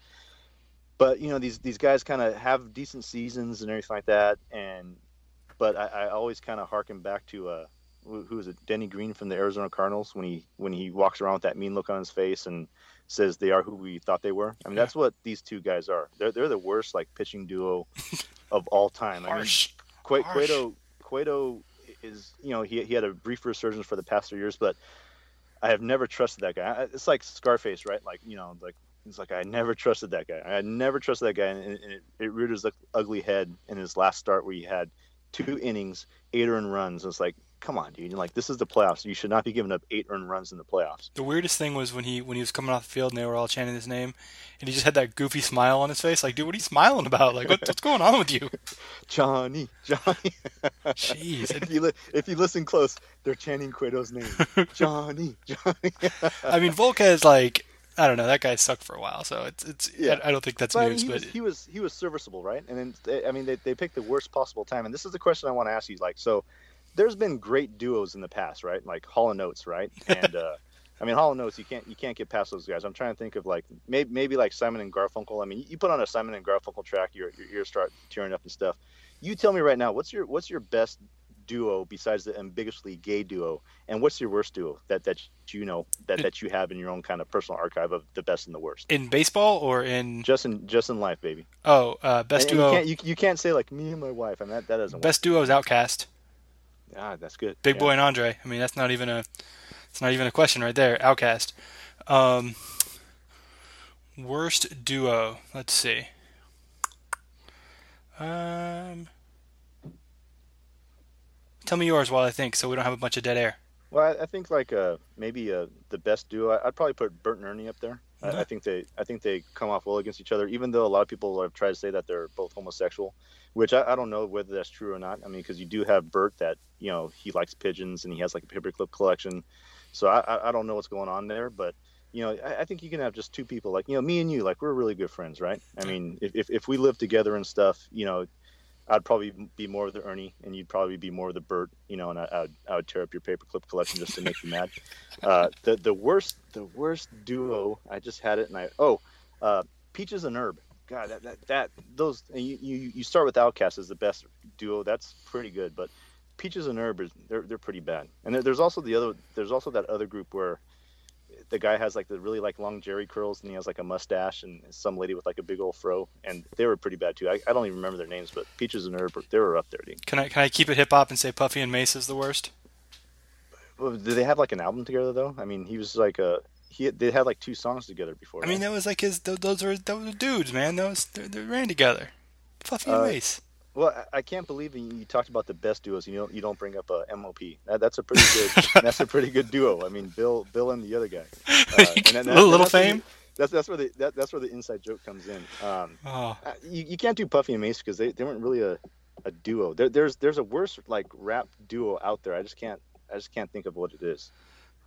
S3: But you know these these guys kind of have decent seasons and everything like that, and but I, I always kind of harken back to uh, who is it Denny Green from the Arizona Cardinals when he when he walks around with that mean look on his face and says they are who we thought they were. I mean that's what these two guys are. They're they're the worst like pitching duo <laughs> of all time. I mean,
S1: Harsh.
S3: Cu-
S1: Harsh.
S3: Cueto Cueto is you know he he had a brief resurgence for the past three years, but I have never trusted that guy. It's like Scarface, right? Like you know, like it's like I never trusted that guy. I never trusted that guy, and, and it, it reared his ugly head in his last start where he had two innings, eight earned runs. It's like, come on, dude! Like this is the playoffs. You should not be giving up eight earned runs in the playoffs.
S1: The weirdest thing was when he when he was coming off the field and they were all chanting his name, and he just had that goofy smile on his face. Like, dude, what are you smiling about? Like, what, what's going on with you? <laughs>
S3: Johnny, Johnny.
S1: Jeez. <laughs>
S3: if you li- if you listen close, they're chanting Cueto's name. <laughs> Johnny, Johnny.
S1: I mean, Volquez, like, I don't know, that guy sucked for a while, so it's it's.
S3: Yeah.
S1: I, I don't think that's
S3: But
S1: news,
S3: he,
S1: but
S3: was, he was he was serviceable, right? And then they, I mean, they, they picked the worst possible time. And this is the question I want to ask you. Like, so there's been great duos in the past, right? Like Hall and Oates, right? <laughs> And uh, I mean, Hall and Oates, you can't you can't get past those guys. I'm trying to think of like maybe maybe like Simon and Garfunkel. I mean, you put on a Simon and Garfunkel track, your your ears start tearing up and stuff. You tell me right now, what's your what's your best duo besides the ambiguously gay duo, and what's your worst duo that that you know that that you have in your own kind of personal archive of the best and the worst?
S1: in baseball or in
S3: Just in just in life, baby.
S1: oh, uh, best
S3: And- and
S1: duo.
S3: You can't, you, you can't say like me and my wife. I mean that, that doesn't
S1: Best duo is OutKast.
S3: work. Ah, that's good.
S1: Big
S3: Yeah.
S1: Boi and Andre. I mean, that's not even a. It's not even a question right there. OutKast. Um, worst duo. Let's see. Um, tell me yours while I think, so we don't have a bunch of dead air.
S3: Well, I, I think like uh maybe uh the best duo. I, I'd probably put Bert and Ernie up there. I, I think they I think they come off well against each other. Even though a lot of people have tried to say that they're both homosexual, which I, I don't know whether that's true or not. I mean, because you do have Bert that you know he likes pigeons and he has like a paperclip collection. So I, I- I don't know what's going on there, but you know I, I think you can have just two people like you know me and you like we're really good friends, right? I mean, if if, if we live together and stuff, you know. I'd probably be more of the Ernie, and you'd probably be more of the Bert, you know, and I, I, would, I would tear up your paperclip collection just to make you mad. <laughs> Uh, the the worst the worst duo I just had it, and I oh, uh, Peaches and Herb. God, that that, that those and you, you you start with OutKast as the best duo. That's pretty good, but Peaches and Herb is they're they're pretty bad. And there, there's also the other there's also that other group where the guy has like the really like long jerry curls and he has like a mustache and some lady with like a big old fro and they were pretty bad too. I, I don't even remember their names, but Peaches and Herb they were up there. Dude.
S1: Can I can I keep it hip hop and say Puffy and Mase is the worst?
S3: Well, Did they have like an album together though? I mean, he was like a he they had like two songs together before.
S1: I mean, that was like his. Those were those were dudes, man. Those they, they ran together. Puffy and
S3: Uh,
S1: Mase.
S3: Well, I can't believe you talked about the best duos. You know, you don't bring up a MOP. That, that's a pretty good. <laughs> that's a pretty good duo. I mean, Bill, Bill, and the other guy. <laughs> Uh, and then
S1: little fame.
S3: the- That's that's where the that, that's where the inside joke comes in. Um,
S1: Oh,
S3: uh, you, you can't do Puffy and Mase because they, they weren't really a, a duo. There, there's there's a worse like rap duo out there. I just can't I just can't think of what it is.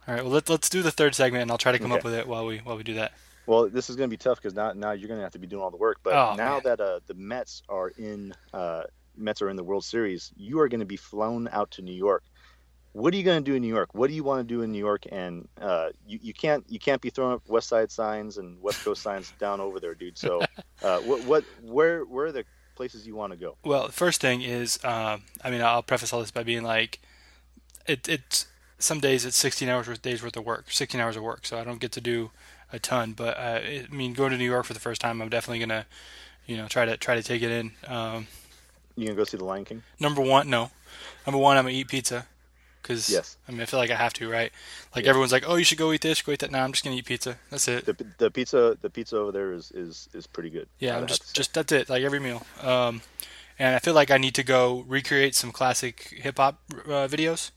S1: all right. Well, let's let's do the third segment, and I'll try to come up with it while we while we do that.
S3: Well, this is going to be tough because now now you're going to have to be doing all the work. But
S1: Oh,
S3: now
S1: man.
S3: that uh, the Mets are in uh, Mets are in the World Series, you are going to be flown out to New York. What are you going to do in New York? What do you want to do in New York? And uh, you, you can't you can't be throwing up West Side signs and West Coast signs <laughs> down over there, dude. So, <laughs> uh, what what where where are the places you want to go?
S1: Well, the first thing is, um, I mean, I'll preface all this by being like, it, it's some days it's 16 hours worth days worth of work, 16 hours of work, so I don't get to do a ton. But uh, I mean, going to New York for the first time, I'm definitely gonna, you know, try to try to take it in. Um,
S3: You gonna go see the Lion King?
S1: number one, no, number one, I'm gonna eat pizza, because
S3: Yes.
S1: I mean, I feel like I have to, right? Like
S3: Yeah.
S1: everyone's like, oh, you should go eat this, go eat that. No, I'm just gonna eat pizza. That's it.
S3: The, the pizza the pizza over there is is, is pretty good.
S1: Yeah, I'm just just that's it. Like every meal. Um, and I feel like I need to go recreate some classic hip hop uh, videos.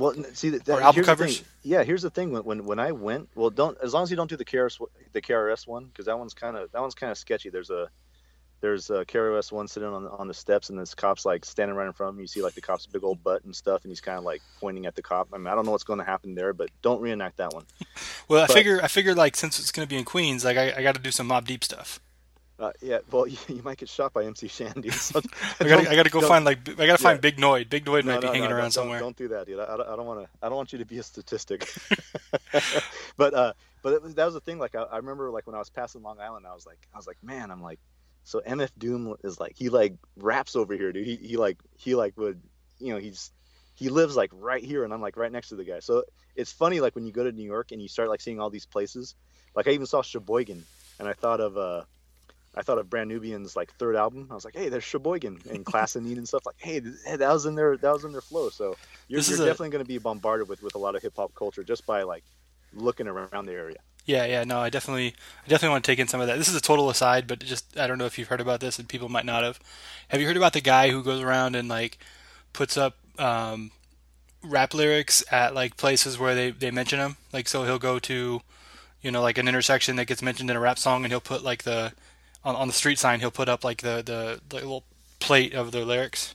S3: Well, see that,
S1: album covers?
S3: Yeah, here's the thing. When, when when I went, well, don't as long as you don't do the KRS the KRS-One because that one's kind of that one's kind of sketchy. There's a there's a KRS-One sitting on the, on the steps and this cop's like standing right in front of him. You see like the cop's big old butt and stuff, and he's kind of like pointing at the cop. I mean, I don't know what's going to happen there, but don't reenact that one. <laughs>
S1: Well, I figure I figure like since it's gonna be in Queens, like I, I got to do some Mobb Deep stuff.
S3: Uh, yeah, well, <laughs> you, you might get shot by MC Shandy. So <laughs>
S1: I gotta, I got to go find like I got to find
S3: yeah.
S1: Big Noyd. Big Noyd
S3: No,
S1: might be
S3: no,
S1: hanging
S3: no,
S1: around
S3: don't,
S1: somewhere.
S3: Don't, do that, dude. I, I don't want to. I don't want you to be a statistic. <laughs> but uh, but it was, that was the thing. Like I, I remember, like when I was passing Long Island, I was like, I was like, man, I'm like, so MF Doom is like, he like raps over here, dude. He he like he like would, you know, he's he lives like right here, and I'm like right next to the guy. So it's funny, like when you go to New York and you start like seeing all these places. Like I even saw Sheboygan, and I thought of uh. I thought of Brand Nubian's like third album. I was like, "Hey, there's Sheboygan and Class and Need and stuff." Like, "Hey, that was in their that was in their flow." So you're, you're
S1: a-
S3: definitely going to be bombarded with, with a lot of hip hop culture just by like looking around the area.
S1: Yeah, yeah, no, I definitely, I definitely want to take in some of that. This is a total aside, but just I don't know if you've heard about this, and people might not have. Have you heard about the guy who goes around and like puts up um, rap lyrics at like places where they they mention him? Like, so he'll go to, you know, like an intersection that gets mentioned in a rap song, and he'll put like the on, on the street sign, he'll put up like the the, the little plate of the lyrics.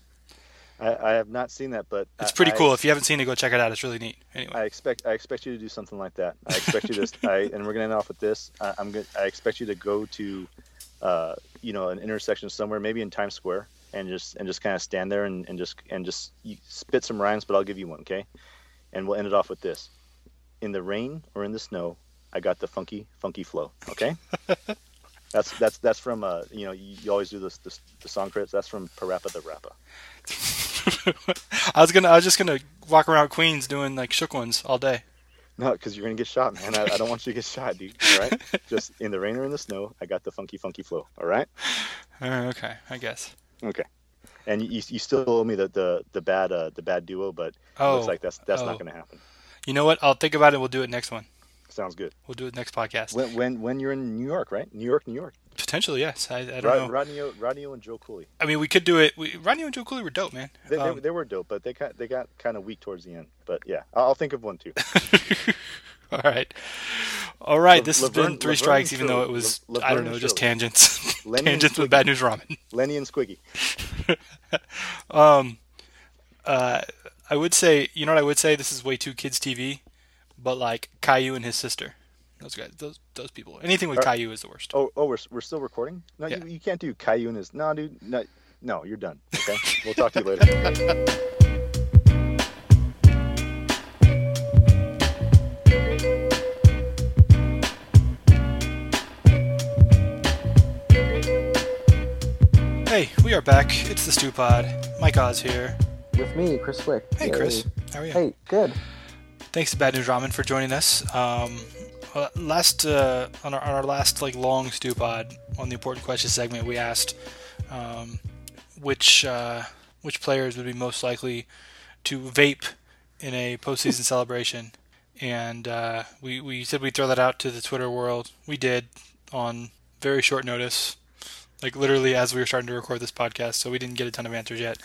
S3: I, I have not seen that, but
S1: It's pretty
S3: I,
S1: cool. If you haven't seen it, go check it out. It's really neat. Anyway,
S3: I expect I expect you to do something like that. I expect you to. I, and we're gonna end off with this. I, I'm gonna I expect you to go to, uh, you know, an intersection somewhere, maybe in Times Square, and just and just kind of stand there and, and just and just spit some rhymes. But I'll give you one, okay? And we'll end it off with this: In the rain or in the snow, I got the funky funky flow. Okay. <laughs> That's that's that's from uh you know you, you always do this, this the song credits that's from PaRappa the Rapper. <laughs>
S1: I was gonna, I was just gonna walk around Queens doing like shook ones all day.
S3: No, because you're gonna get shot, man. I, I don't want you to get shot, dude. <laughs> All right, just in the rain or in the snow, I got the funky, funky flow. All right,
S1: Uh, okay, I guess.
S3: okay. And you, you still owe me the the, the bad uh, the bad duo, but it
S1: Oh,
S3: looks like that's that's
S1: oh.
S3: not gonna happen.
S1: You know what? I'll think about it. We'll do it next one.
S3: Sounds good.
S1: We'll do it next podcast.
S3: When when when you're in New York, right? New York, New York.
S1: Potentially, yes. I, I don't
S3: Rod,
S1: know.
S3: Rodney, Rodney and Joe Cooley.
S1: I mean, we could do it. We, Rodney and Joe Cooley were dope, man.
S3: They,
S1: Um,
S3: they, they were dope, but they got they got kind of weak towards the end. But yeah, I'll, I'll think of one too. <laughs>
S1: All right. All right. This has been three
S3: Laverne
S1: strikes, even though it was I don't know, just tangents, <laughs>
S3: Lenny
S1: tangents with bad news ramen.
S3: Lenny and Squiggy. <laughs>
S1: Um, uh, I would say, you know what I would say? This is way too kids TV, but like Caillou and his sister, those guys, those those people. Anything with
S3: Are-
S1: Caillou is the worst.
S3: Oh, oh, we're, we're still recording? No,
S1: Yeah.
S3: you, you can't do Caillou and his. No, dude. No, no, you're done. Okay, we'll talk to you later.
S1: Hey, we are back. It's the Stew Pod. Mike Oz here.
S2: With me, Chris Cwik.
S1: Hey, Chris. How are you?
S2: Hey, good.
S1: Thanks to Bad News Ramen for joining us. Um, uh, last uh, on, our, on our last like long stew pod on the important questions segment, we asked um, which uh, which players would be most likely to vape in a postseason <laughs> celebration, and uh, we we said we'd throw that out to the Twitter world. We did on very short notice, like literally as we were starting to record this podcast, so we didn't get a ton of answers yet.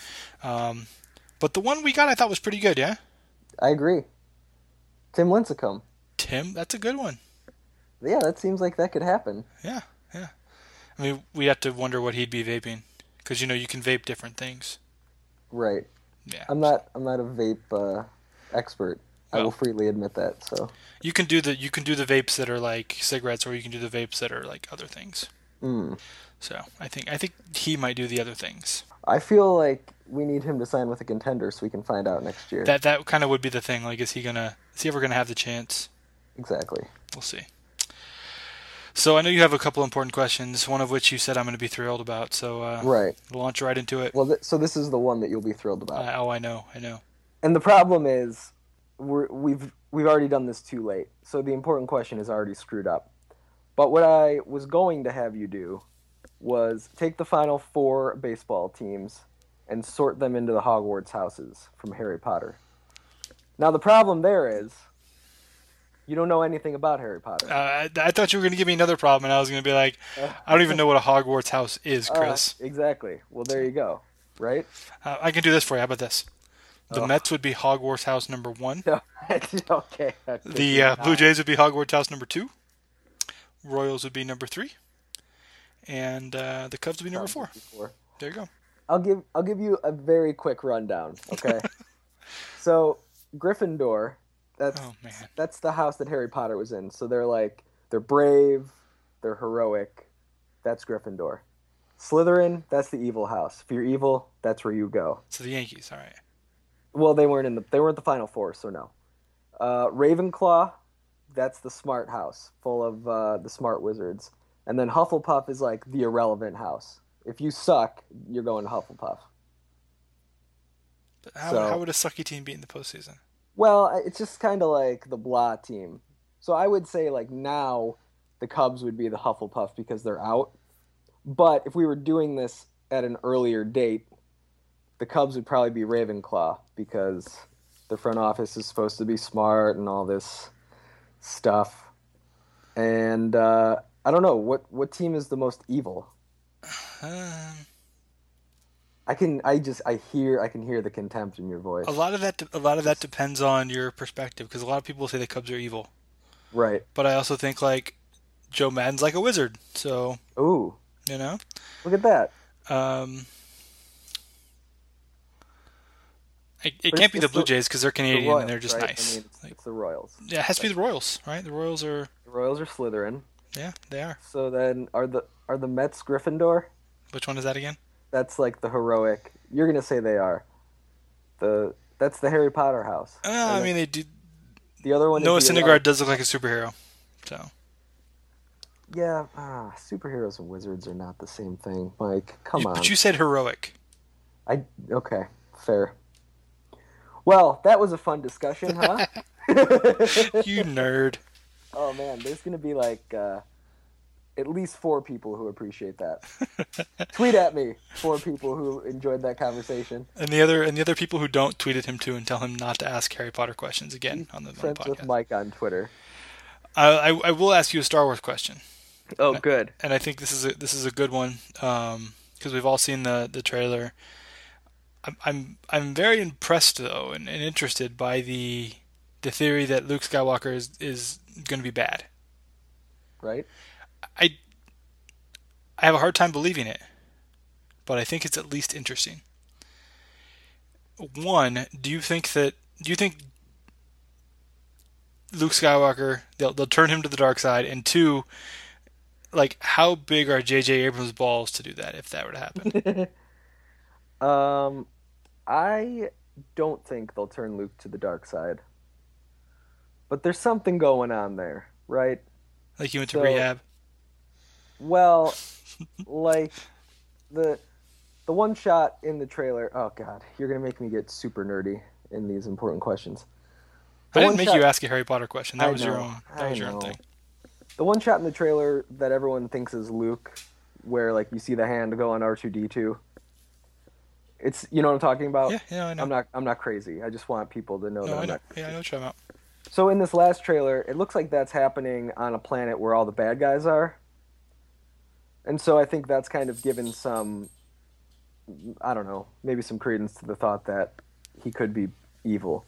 S1: Um, but the one we got, I thought was pretty good. Yeah,
S2: I agree. Tim Lincecum.
S1: Tim, that's a good one.
S2: Yeah, that seems like that could happen.
S1: Yeah, yeah. I mean, we have to wonder what he'd be vaping, because you know you can vape different things.
S2: Right.
S1: Yeah.
S2: I'm not. I'm not a vape uh, expert. I will freely admit that. So.
S1: You can do the you can do the vapes that are like cigarettes, or you can do the vapes that are like other things.
S2: Mm.
S1: So I think I think he might do the other things.
S2: I feel like we need him to sign with a contender so we can find out next year.
S1: That that kind of would be the thing. Like, is he gonna is we're gonna have the chance?
S2: exactly.
S1: We'll see. So I know you have a couple important questions. One of which you said I'm going to be thrilled about. So uh,
S2: Right.
S1: launch right into it.
S2: Well, th- so this is the one that you'll be thrilled about.
S1: Uh, oh, I know, I know.
S2: And the problem is, we're, we've we've already done this too late. So the important question is already screwed up. But what I was going to have you do was take the final four baseball teams and sort them into the Hogwarts houses from Harry Potter. Now the problem there is, you don't know anything about Harry Potter.
S1: Uh, I, I thought you were going to give me another problem, and I was going to be like, <laughs> I don't even know what a Hogwarts house is,
S2: Uh,
S1: Chris.
S2: exactly. Well, there you go. Right?
S1: Uh, I can do this for you. How about this? The
S2: Oh.
S1: Mets would be Hogwarts house number one. <laughs> <laughs>
S2: okay.
S1: The uh, Blue Jays would be Hogwarts house number two. Royals would be number three, and uh, the Cubs would be number four.
S2: Four.
S1: There you go.
S2: I'll give I'll give you a very quick rundown. Okay. so Gryffindor, that's
S1: Oh man,
S2: that's the house that Harry Potter was in. So they're like they're brave, they're heroic. That's Gryffindor. Slytherin, that's the evil house. If you're evil, that's where you go.
S1: so the Yankees. All right.
S2: Well, they weren't in the they weren't the final four, so no. Uh, Ravenclaw, that's the smart house, full of uh, the smart wizards. And then Hufflepuff is like the irrelevant house. If you suck, you're going to Hufflepuff.
S1: How,
S2: So-
S1: how would a sucky team beat in the postseason?
S2: Well, it's just kind of like the blah team. So I would say like now the Cubs would be the Hufflepuff because they're out. But if we were doing this at an earlier date, the Cubs would probably be Ravenclaw because the front office is supposed to be smart and all this stuff. And uh, I don't know what what team is the most evil. <sighs>
S1: Um,
S2: I can I just I hear I can hear the contempt in your voice.
S1: a lot of that. A lot of that depends on your perspective, because a lot of people say the Cubs are evil,
S2: Right.
S1: but I also think like Joe Maddon's like a wizard. So
S2: Ooh,
S1: you know.
S2: look at that.
S1: Um, it, it can't be the
S2: the-
S1: Blue Jays because they're
S2: The
S1: Canadian
S2: Royals,
S1: and they're just
S2: right?
S1: nice.
S2: I mean, it's,
S1: Like,
S2: it's the Royals.
S1: yeah, it has to be the Royals, right? The Royals are
S2: The Royals are Slytherin.
S1: yeah, they are.
S2: So then are the are the Mets Gryffindor?
S1: Which one is that again?
S2: That's like the heroic. You're gonna say they are. The that's the Harry Potter house.
S1: Uh, I mean, they do.
S2: the other one.
S1: Noah Syndergaard does look like a superhero. So
S2: Yeah, ah, superheroes and wizards are not the same thing. Mike, come
S1: You-
S2: on.
S1: but you said heroic.
S2: I okay, fair. Well, that was a fun discussion, huh? <laughs>
S1: You nerd. <laughs>
S2: oh man, there's gonna be like uh, at least four people who appreciate that. <laughs> Tweet at me, four people who enjoyed that conversation.
S1: And the other and the other people who don't tweet at him too and tell him not to ask Harry Potter questions again on the, on the
S2: Friends with. Mike on Twitter.
S1: I, I I will ask you a Star Wars question,
S2: Oh, good.
S1: and I think this is a this is a good one um, because we've all seen the the trailer. I'm I'm I'm very impressed though and, and interested by the the theory that Luke Skywalker is is going to be bad.
S2: right?
S1: I I have a hard time believing it, but I think it's at least interesting. One, do you think that do you think Luke Skywalker they'll they'll turn him to the dark side and two like how big are JJ Abrams balls to do that if that were to happen? <laughs>
S2: Um, I don't think they'll turn Luke to the dark side, but there's something going on there, right?
S1: like you went to
S2: So-
S1: rehab?
S2: Well, like the the one shot in the trailer. Oh God, you're gonna make me get super nerdy in these important questions.
S1: I
S2: The
S1: didn't make
S2: shot-
S1: you ask a Harry Potter question. That
S2: I
S1: was your own that
S2: I
S1: was your own thing.
S2: The one shot in the trailer that everyone thinks is Luke, where like you see the hand go on R two D two. It's you know what I'm talking about.
S1: Yeah, yeah, I know.
S2: I'm not I'm not crazy. I just want people to know
S1: no,
S2: that
S1: I know.
S2: not.
S1: Yeah, I know what you're about.
S2: So in this last trailer, it looks like that's happening on a planet where all the bad guys are. And so I think that's kind of given some I don't know, maybe some credence to the thought that he could be evil.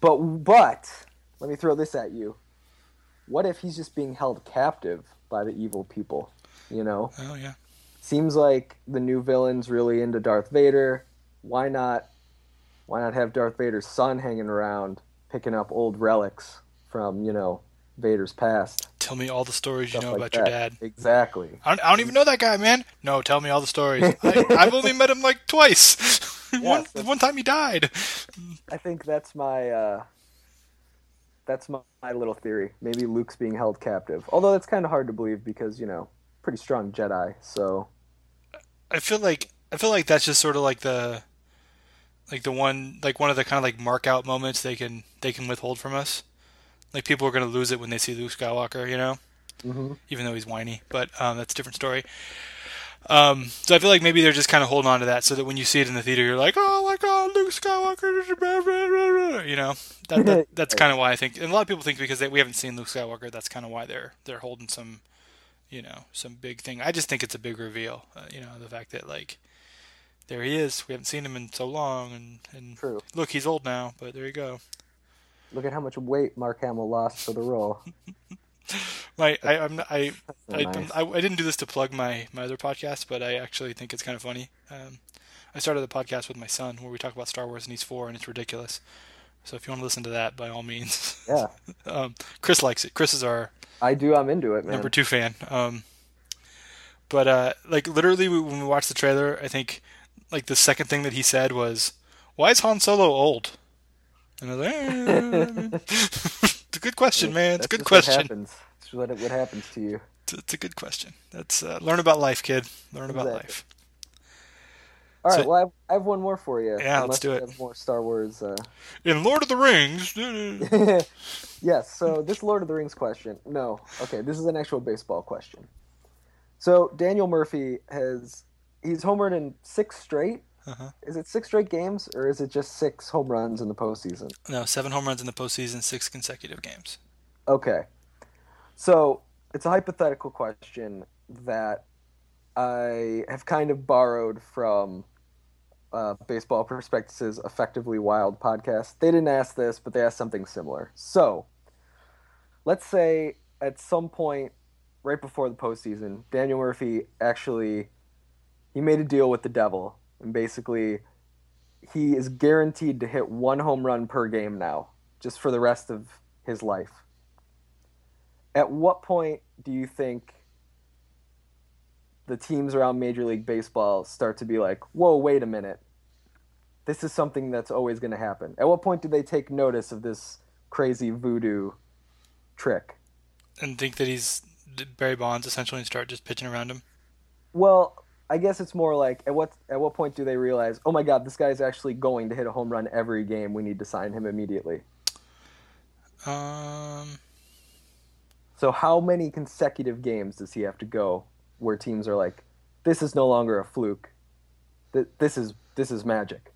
S2: But but let me throw this at you. What if he's just being held captive by the evil people, you know?
S1: Oh yeah.
S2: Seems like the new villain's really into Darth Vader. Why not why not have Darth Vader's son hanging around picking up old relics from, you know, Vader's past?
S1: Tell me all the stories you know
S2: like
S1: about your dad.
S2: Exactly.
S1: I don't, I don't even know that guy, man. No, tell me all the stories. <laughs> I, I've only met him like twice. <laughs> one one time he died.
S2: I think that's my uh that's my, my little theory. Maybe Luke's being held captive. Although that's kind of hard to believe because, you know, pretty strong Jedi. So,
S1: I feel like I feel like that's just sort of like the like the one like one of the kind of like mark out moments they can they can withhold from us. Like people are gonna lose it when they see Luke Skywalker, you know,
S2: mhm.
S1: even though he's whiny. But um, that's a different story. Um, so I feel like maybe they're just kind of holding on to that, so that when you see it in the theater, you're like, "Oh my God, Luke Skywalker!" is a blah, blah, blah, blah," You know, that, that <laughs> that's kind of why I think, and a lot of people think because they, we haven't seen Luke Skywalker, that's kind of why they're they're holding some, you know, some big thing. I just think it's a big reveal. Uh, you know, the fact that like there he is, we haven't seen him in so long, and and
S2: True.
S1: look, he's old now, but there you go.
S2: Look at how much weight Mark Hamill lost for the role. <laughs>
S1: My I I'm I I,
S2: nice.
S1: I, I didn't do this to plug my, my other podcast, but I actually think it's kind of funny. Um, I started a podcast with my son where we talk about Star Wars and he's four and it's ridiculous. So if you want to listen to that, by all means.
S2: Yeah. <laughs>
S1: um, Chris likes it. Chris is our
S2: I do. I'm into it, man.
S1: number two fan. Um, but uh, like literally we- when we watched the trailer, I think like the second thing that he said was, "Why is Han Solo old?" And I was like, eh, <laughs> "It's a good question, man. It's a good question."
S2: What happens. It's what, what happens to you.
S1: It's, it's a good question. That's uh, learn about life, kid. Learn about life.
S2: All right.
S1: So-
S2: well, I have, I have one more for you.
S1: Yeah, let's do it.
S2: Have more Star Wars. Uh... <laughs>
S1: In Lord of the Rings, <laughs>
S2: yes. So this Lord of the Rings question. No. Okay. This is an actual baseball question. So Daniel Murphy has he's homered in six straight.
S1: Uh-huh.
S2: Is it six straight games or is it just six home runs in the postseason?
S1: no, seven home runs in the postseason, six consecutive games.
S2: Okay. So it's a hypothetical question that I have kind of borrowed from uh, Baseball Prospectus's Effectively Wild podcast. They didn't ask this, but they asked something similar. So let's say at some point right before the postseason, Daniel Murphy actually he made a deal with the devil and basically he is guaranteed to hit one home run per game now, just for the rest of his life. At what point do you think the teams around Major League Baseball start to be like, whoa, wait a minute. This is something that's always going to happen. At what point do they take notice of this crazy voodoo trick?
S1: And think that he's Barry Bonds essentially and start just pitching around him.
S2: Well, I guess it's more like at what at what point do they realize, oh my God, this guy's actually going to hit a home run every game. We need to sign him immediately.
S1: Um,
S2: So how many consecutive games does he have to go where teams are like, this is no longer a fluke. Th- This is this is magic.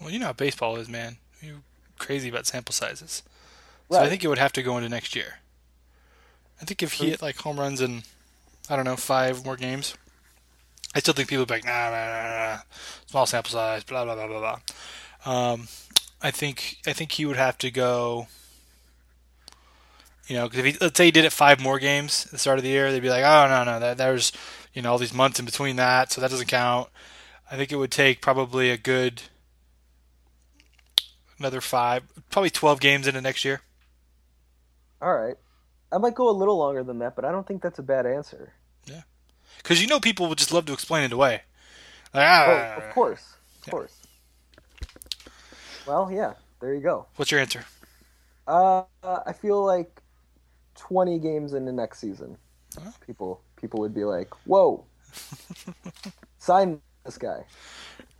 S1: well, you know how baseball is, man. You crazy about sample sizes. So I think it would have to go into next year. I think if he hit like home runs in, I don't know, five more games, I still think people would be like, nah, nah, nah, nah, small sample size, blah blah blah blah blah. Um, I think I think he would have to go. You know, because if he, let's say he did it five more games at the start of the year, they'd be like, oh no no that there's you know all these months in between that, so that doesn't count. I think it would take probably a good another five, probably twelve games into next year.
S2: All right. I might go a little longer than that, but I don't think that's a bad answer.
S1: Because you know people would just love to explain it away. Like,
S2: Oh,
S1: ah,
S2: of course. Of
S1: Yeah.
S2: course. Well, yeah, there you go.
S1: What's your answer?
S2: Uh, I feel like 20 games into next season,
S1: Huh?
S2: people people would be like, "Whoa, <laughs> sign this guy."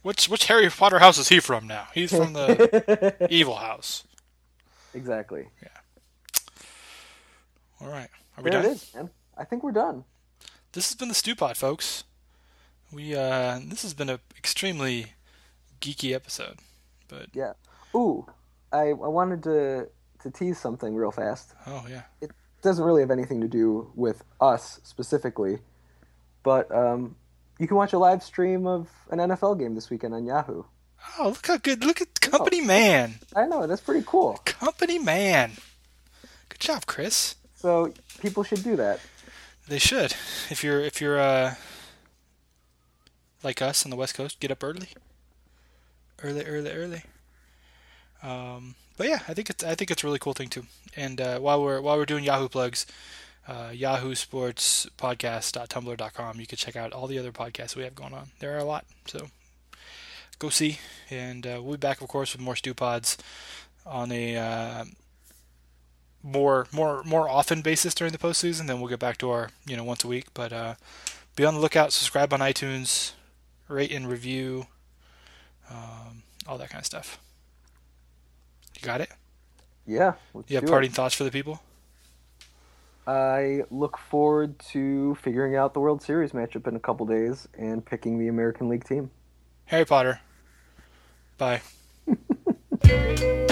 S1: Which which Harry Potter house is he from now? He's from the <laughs> evil house.
S2: exactly. Yeah.
S1: All right, are we
S2: There
S1: done?
S2: it is, man. I think we're done.
S1: This has been the Stewpot, folks. We uh, this has been an extremely geeky episode, but
S2: Yeah. Ooh, I I wanted to to tease something real fast.
S1: oh yeah,
S2: It doesn't really have anything to do with us specifically, but um, you can watch a live stream of an NFL game this weekend on Yahoo.
S1: oh look how good! Look at Company Man,
S2: I know that's pretty cool.
S1: Company Man. Good job, Chris.
S2: So people should do that.
S1: They should. If you're if you're uh like us on the West Coast, get up early. Early, early, early. Um, but yeah, I think it's I think it's a really cool thing too. And uh, while we're while we're doing Yahoo plugs, uh, Yahoo Sports Podcast.tumblr.com, you can check out all the other podcasts we have going on. There are a lot, so go see. And uh, we'll be back, of course, with more Stew Pods on a uh, more more more often basis during the postseason. Then we'll get back to our you know once a week. But uh, be on the lookout. Subscribe on iTunes, rate and review, um, all that kind of stuff. You got it.
S2: Yeah. let's
S1: You have
S2: do it.
S1: parting thoughts for the people.
S2: I look forward to figuring out the World Series matchup in a couple days and picking the American League team.
S1: Harry Potter. Bye. <laughs>